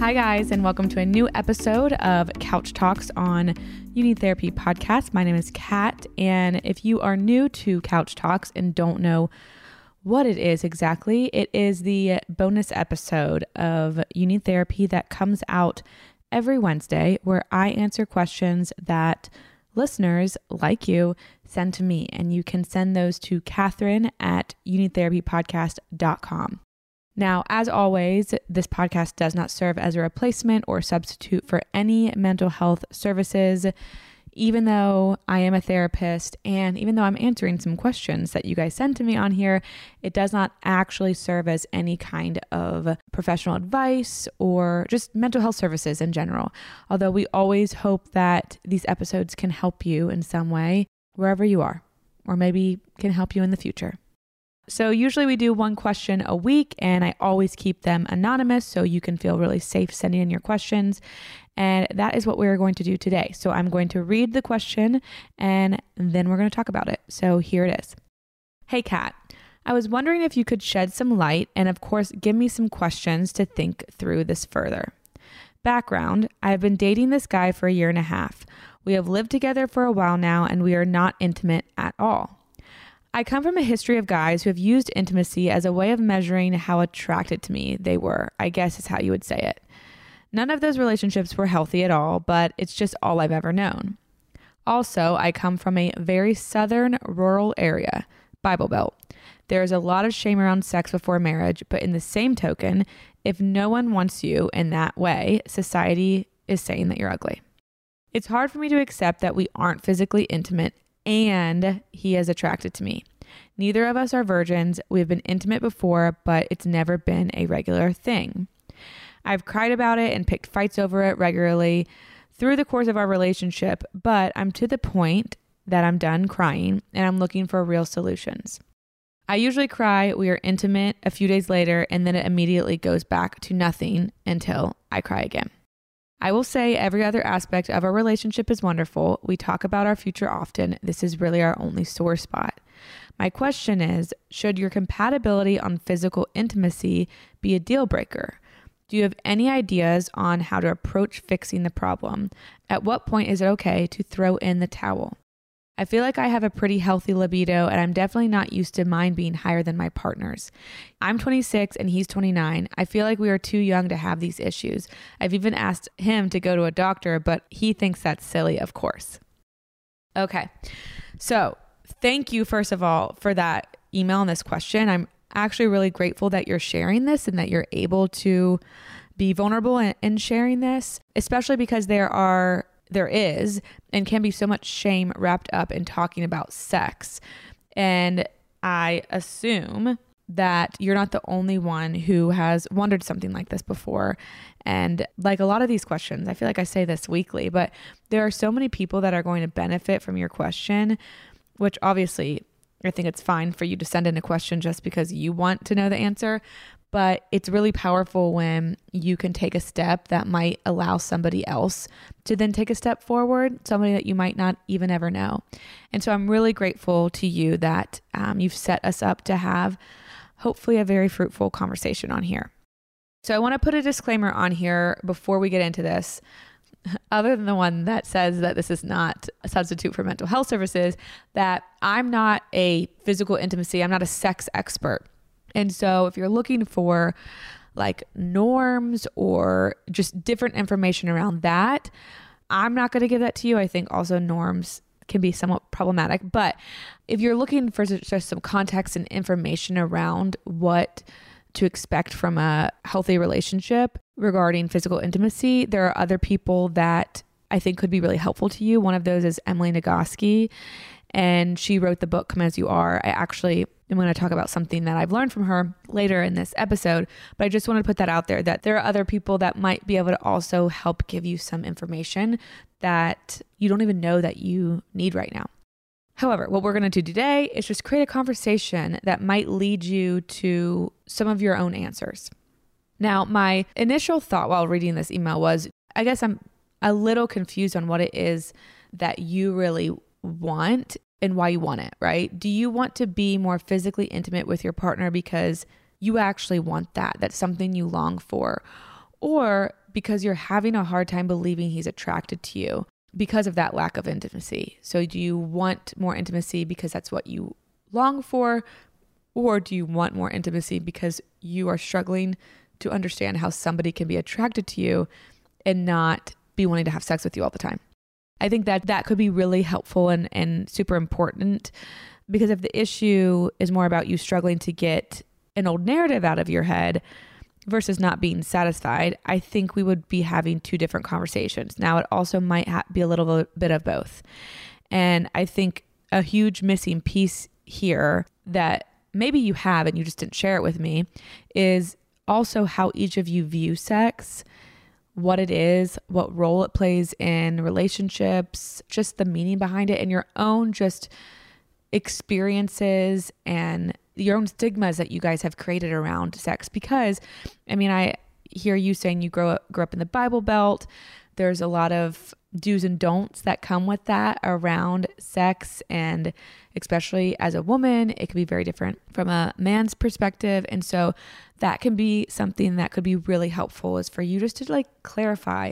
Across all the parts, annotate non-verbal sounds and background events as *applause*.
Hi, guys, and welcome to a new episode of Couch Talks on You Therapy podcast. My name is Kat, and if you are new to Couch Talks and don't know what it is exactly, it is the bonus episode of You Therapy that comes out every Wednesday where I answer questions that listeners like you send to me. And you can send those to Kathryn at youneedtherapypodcast.com. Now, as always, this podcast does not serve as a replacement or substitute for any mental health services. Even though I am a therapist and even though I'm answering some questions that you guys send to me on here, it does not actually serve as any kind of professional advice or just mental health services in general. Although we always hope that these episodes can help you in some way, wherever you are, or maybe can help you in the future. So, usually we do one question a week, and I always keep them anonymous so you can feel really safe sending in your questions. And that is what we're going to do today. So, I'm going to read the question and then we're going to talk about it. So, here it is Hey, Kat. I was wondering if you could shed some light and, of course, give me some questions to think through this further. Background I have been dating this guy for a year and a half. We have lived together for a while now, and we are not intimate at all. I come from a history of guys who have used intimacy as a way of measuring how attracted to me they were, I guess is how you would say it. None of those relationships were healthy at all, but it's just all I've ever known. Also, I come from a very southern rural area, Bible Belt. There is a lot of shame around sex before marriage, but in the same token, if no one wants you in that way, society is saying that you're ugly. It's hard for me to accept that we aren't physically intimate and he is attracted to me. Neither of us are virgins. We have been intimate before, but it's never been a regular thing. I've cried about it and picked fights over it regularly through the course of our relationship, but I'm to the point that I'm done crying and I'm looking for real solutions. I usually cry, we are intimate a few days later, and then it immediately goes back to nothing until I cry again. I will say every other aspect of our relationship is wonderful. We talk about our future often. This is really our only sore spot. My question is Should your compatibility on physical intimacy be a deal breaker? Do you have any ideas on how to approach fixing the problem? At what point is it okay to throw in the towel? I feel like I have a pretty healthy libido and I'm definitely not used to mine being higher than my partner's. I'm 26 and he's 29. I feel like we are too young to have these issues. I've even asked him to go to a doctor, but he thinks that's silly, of course. Okay. So, thank you, first of all, for that email and this question. I'm actually really grateful that you're sharing this and that you're able to be vulnerable in, sharing this, especially because there are there is and can be so much shame wrapped up in talking about sex. And I assume that you're not the only one who has wondered something like this before. And like a lot of these questions, I feel like I say this weekly, but there are so many people that are going to benefit from your question, which obviously I think it's fine for you to send in a question just because you want to know the answer. But it's really powerful when you can take a step that might allow somebody else to then take a step forward, somebody that you might not even ever know. And so I'm really grateful to you that um, you've set us up to have hopefully a very fruitful conversation on here. So I want to put a disclaimer on here before we get into this. *laughs* Other than the one that says that this is not a substitute for mental health services, that I'm not a physical intimacy, I'm not a sex expert. And so if you're looking for like norms or just different information around that, I'm not going to give that to you. I think also norms can be somewhat problematic. But if you're looking for just some context and information around what to expect from a healthy relationship regarding physical intimacy, there are other people that I think could be really helpful to you. One of those is Emily Nagoski, and she wrote the book Come As You Are. I actually am going to talk about something that I've learned from her later in this episode, but I just wanted to put that out there that there are other people that might be able to also help give you some information that you don't even know that you need right now. However, what we're going to do today is just create a conversation that might lead you to some of your own answers. Now, my initial thought while reading this email was I guess I'm a little confused on what it is that you really want and why you want it, right? Do you want to be more physically intimate with your partner because you actually want that? That's something you long for. Or because you're having a hard time believing he's attracted to you because of that lack of intimacy. So, do you want more intimacy because that's what you long for? Or do you want more intimacy because you are struggling to understand how somebody can be attracted to you and not be wanting to have sex with you all the time? I think that that could be really helpful and, and super important because if the issue is more about you struggling to get an old narrative out of your head, versus not being satisfied, I think we would be having two different conversations. Now, it also might ha- be a little bit of both. And I think a huge missing piece here that maybe you have and you just didn't share it with me is also how each of you view sex, what it is, what role it plays in relationships, just the meaning behind it, and your own just experiences and your own stigmas that you guys have created around sex because I mean I hear you saying you grow up grew up in the Bible Belt. There's a lot of do's and don'ts that come with that around sex and especially as a woman it can be very different from a man's perspective and so that can be something that could be really helpful is for you just to like clarify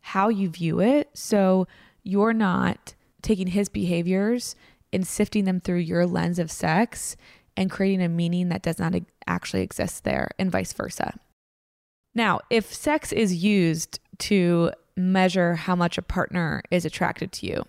how you view it so you're not taking his behaviors and sifting them through your lens of sex and creating a meaning that does not actually exist there, and vice versa. Now, if sex is used to measure how much a partner is attracted to you,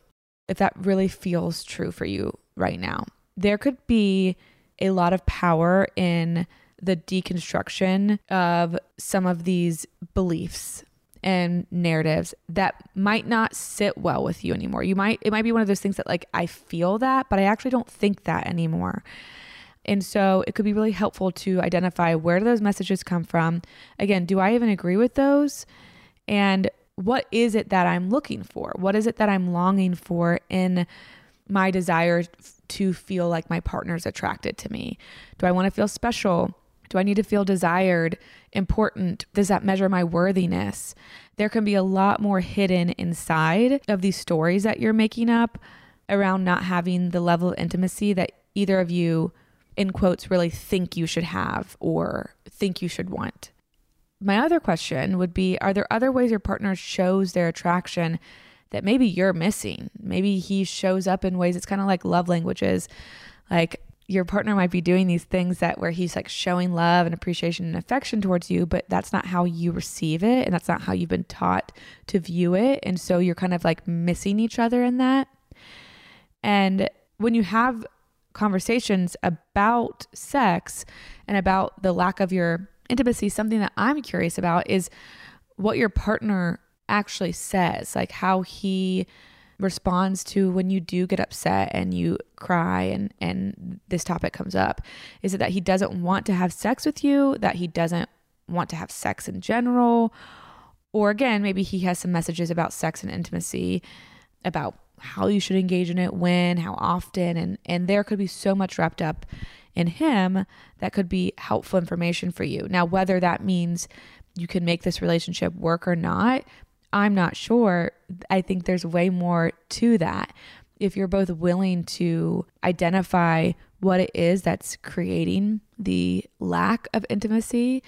if that really feels true for you right now, there could be a lot of power in the deconstruction of some of these beliefs and narratives that might not sit well with you anymore. You might it might be one of those things that like I feel that, but I actually don't think that anymore. And so it could be really helpful to identify where those messages come from? Again, do I even agree with those? And what is it that I'm looking for? What is it that I'm longing for in my desire to feel like my partner's attracted to me? Do I want to feel special? Do I need to feel desired, important? Does that measure my worthiness? There can be a lot more hidden inside of these stories that you're making up around not having the level of intimacy that either of you in quotes, really think you should have or think you should want. My other question would be Are there other ways your partner shows their attraction that maybe you're missing? Maybe he shows up in ways it's kind of like love languages. Like your partner might be doing these things that where he's like showing love and appreciation and affection towards you, but that's not how you receive it and that's not how you've been taught to view it. And so you're kind of like missing each other in that. And when you have conversations about sex and about the lack of your intimacy, something that I'm curious about is what your partner actually says, like how he responds to when you do get upset and you cry and and this topic comes up. Is it that he doesn't want to have sex with you that he doesn't want to have sex in general? Or again maybe he has some messages about sex and intimacy about how you should engage in it when how often and and there could be so much wrapped up in him that could be helpful information for you now whether that means you can make this relationship work or not I'm not sure. I think there's way more to that. If you're both willing to identify what it is that's creating the lack of intimacy,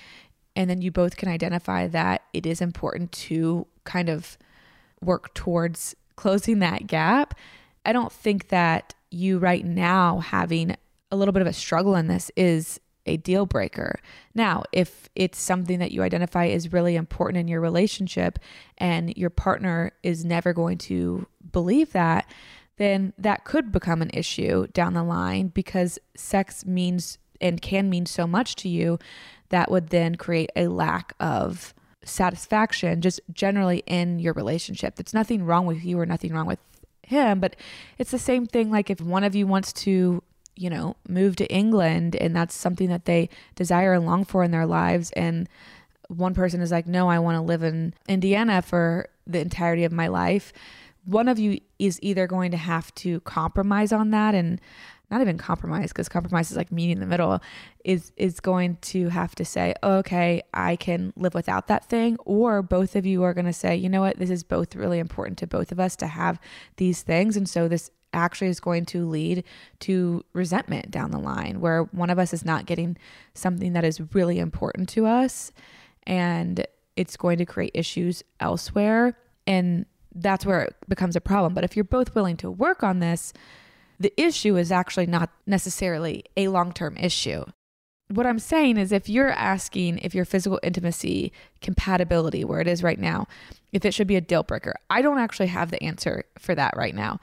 and then you both can identify that it is important to kind of work towards closing that gap. I don't think that you right now having a little bit of a struggle in this is a deal breaker. Now, if it's something that you identify is really important in your relationship and your partner is never going to believe that, then that could become an issue down the line because sex means and can mean so much to you that would then create a lack of satisfaction just generally in your relationship. There's nothing wrong with you or nothing wrong with him, but it's the same thing like if one of you wants to you know, move to England and that's something that they desire and long for in their lives. And one person is like, no, I want to live in Indiana for the entirety of my life. One of you is either going to have to compromise on that and not even compromise because compromise is like meeting in the middle is is going to have to say okay i can live without that thing or both of you are going to say you know what this is both really important to both of us to have these things and so this actually is going to lead to resentment down the line where one of us is not getting something that is really important to us and it's going to create issues elsewhere and that's where it becomes a problem. But if you're both willing to work on this the issue is actually not necessarily a long-term issue. What I'm saying is if you're asking if your physical intimacy compatibility where it is right now, if it should be a deal breaker, I don't actually have the answer for that right now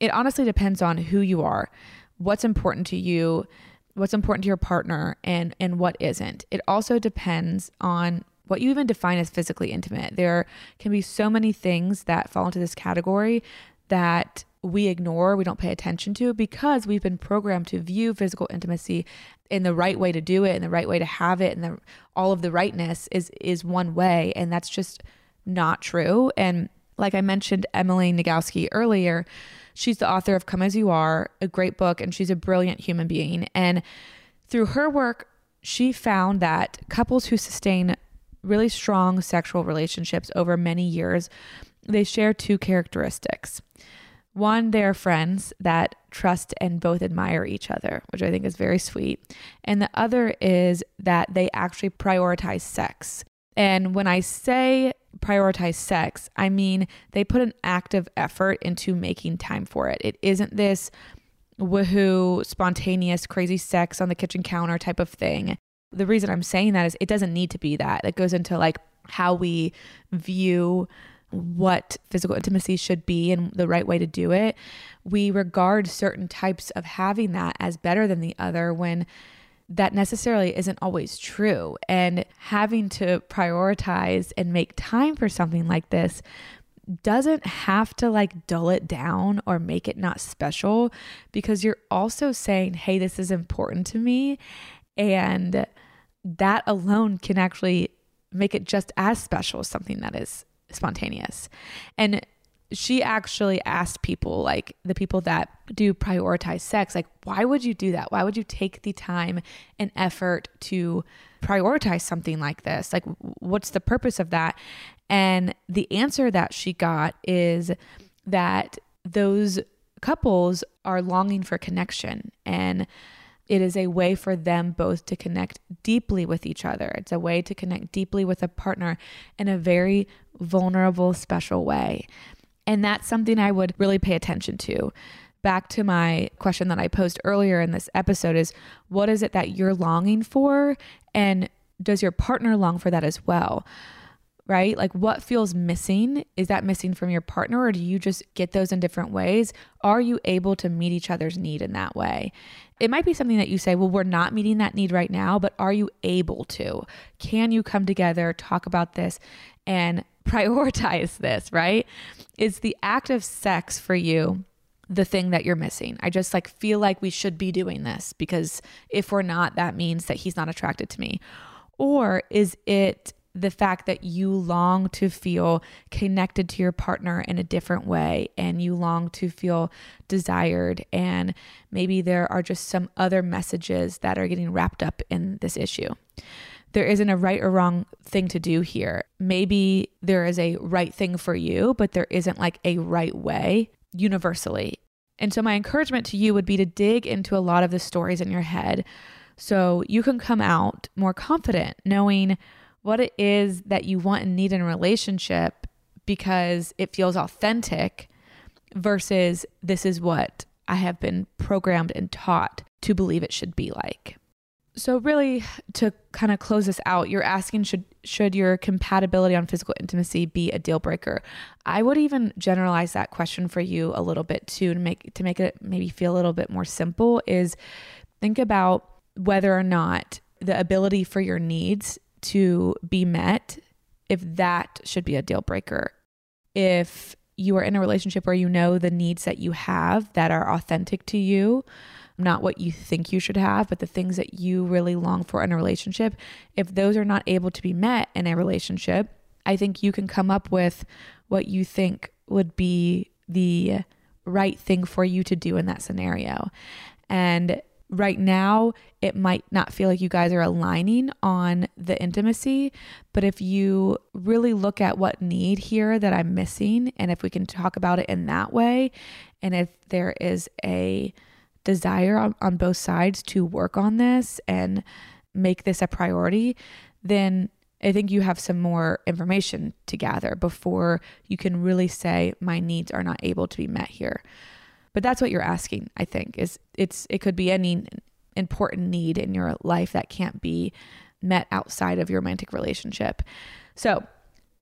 it honestly depends on who you are, what's important to you, what's important to your partner, and and what isn't. It also depends on what you even define as physically intimate. There can be so many things that fall into this category that we ignore, we don't pay attention to because we've been programmed to view physical intimacy in the right way to do it and the right way to have it and the, all of the rightness is is one way and that's just not true and like I mentioned Emily Nagoski earlier, She's the author of Come As You Are, a great book, and she's a brilliant human being. And through her work, she found that couples who sustain really strong sexual relationships over many years, they share two characteristics. One, they're friends that trust and both admire each other, which I think is very sweet. And the other is that they actually prioritize sex. And when I say prioritize sex, I mean they put an active effort into making time for it. It isn't this woohoo, spontaneous, crazy sex on the kitchen counter type of thing. The reason I'm saying that is it doesn't need to be that. It goes into like how we view what physical intimacy should be and the right way to do it. We regard certain types of having that as better than the other when that necessarily isn't always true. And having to prioritize and make time for something like this doesn't have to like dull it down or make it not special because you're also saying, hey, this is important to me. And that alone can actually make it just as special as something that is spontaneous. And she actually asked people, like the people that do prioritize sex, like, why would you do that? Why would you take the time and effort to prioritize something like this? Like, what's the purpose of that? And the answer that she got is that those couples are longing for connection and it is a way for them both to connect deeply with each other. It's a way to connect deeply with a partner in a very vulnerable, special way. And that's something I would really pay attention to. Back to my question that I posed earlier in this episode is what is it that you're longing for? And does your partner long for that as well? right? Like what feels missing? Is that missing from your partner or do you just get those in different ways? Are you able to meet each other's need in that way? It might be something that you say, well, we're not meeting that need right now, but are you able to? Can you come together, talk about this, and prioritize this, right? Is the act of sex for you the thing that you're missing? I just like feel like we should be doing this because if we're not, that means that he's not attracted to me. Or is it the fact that you long to feel connected to your partner in a different way and you long to feel desired and maybe there are just some other messages that are getting wrapped up in this issue. There isn't a right or wrong thing to do here. Maybe there is a right thing for you, but there isn't like a right way universally. And so, my encouragement to you would be to dig into a lot of the stories in your head so you can come out more confident, knowing what it is that you want and need in a relationship because it feels authentic versus this is what I have been programmed and taught to believe it should be like. So really to kind of close this out, you're asking should should your compatibility on physical intimacy be a deal breaker? I would even generalize that question for you a little bit too to make to make it maybe feel a little bit more simple is think about whether or not the ability for your needs to be met, if that should be a deal breaker. If you are in a relationship where you know the needs that you have that are authentic to you, not what you think you should have, but the things that you really long for in a relationship, if those are not able to be met in a relationship, I think you can come up with what you think would be the right thing for you to do in that scenario. And right now it might not feel like you guys are aligning on the intimacy but if you really look at what need here that i'm missing and if we can talk about it in that way and if there is a desire on, on both sides to work on this and make this a priority then I think you have some more information to gather before you can really say my needs are not able to be met here. But that's what you're asking, I think. Is it's it could be any important need in your life that can't be met outside of your romantic relationship. So,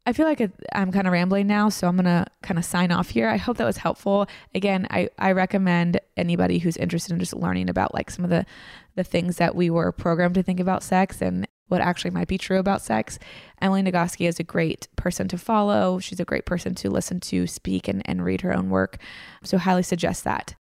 I feel like I'm kind of rambling now, so I'm going to kind of sign off here. I hope that was helpful. Again, I, I recommend anybody who's interested in just learning about like some of the, the things that we were programmed to think about sex and what actually might be true about sex. Emily Nagoski is a great person to follow. She's a great person to listen to speak and, and read her own work. So, highly suggest that.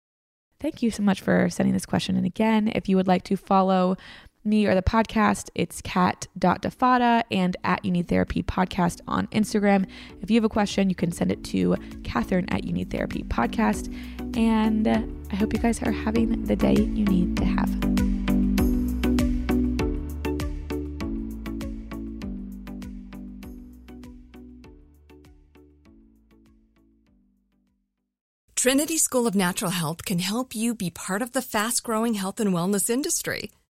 Thank you so much for sending this question. And again, if you would like to follow me or the podcast, it's kat.defatta and at Need Therapy Podcast on Instagram. If you have a question, you can send it to Kathryn at Need Therapy Podcast. And I hope you guys are having the day you need to have. Trinity School of Natural Health can help you be part of the fast growing health and wellness industry.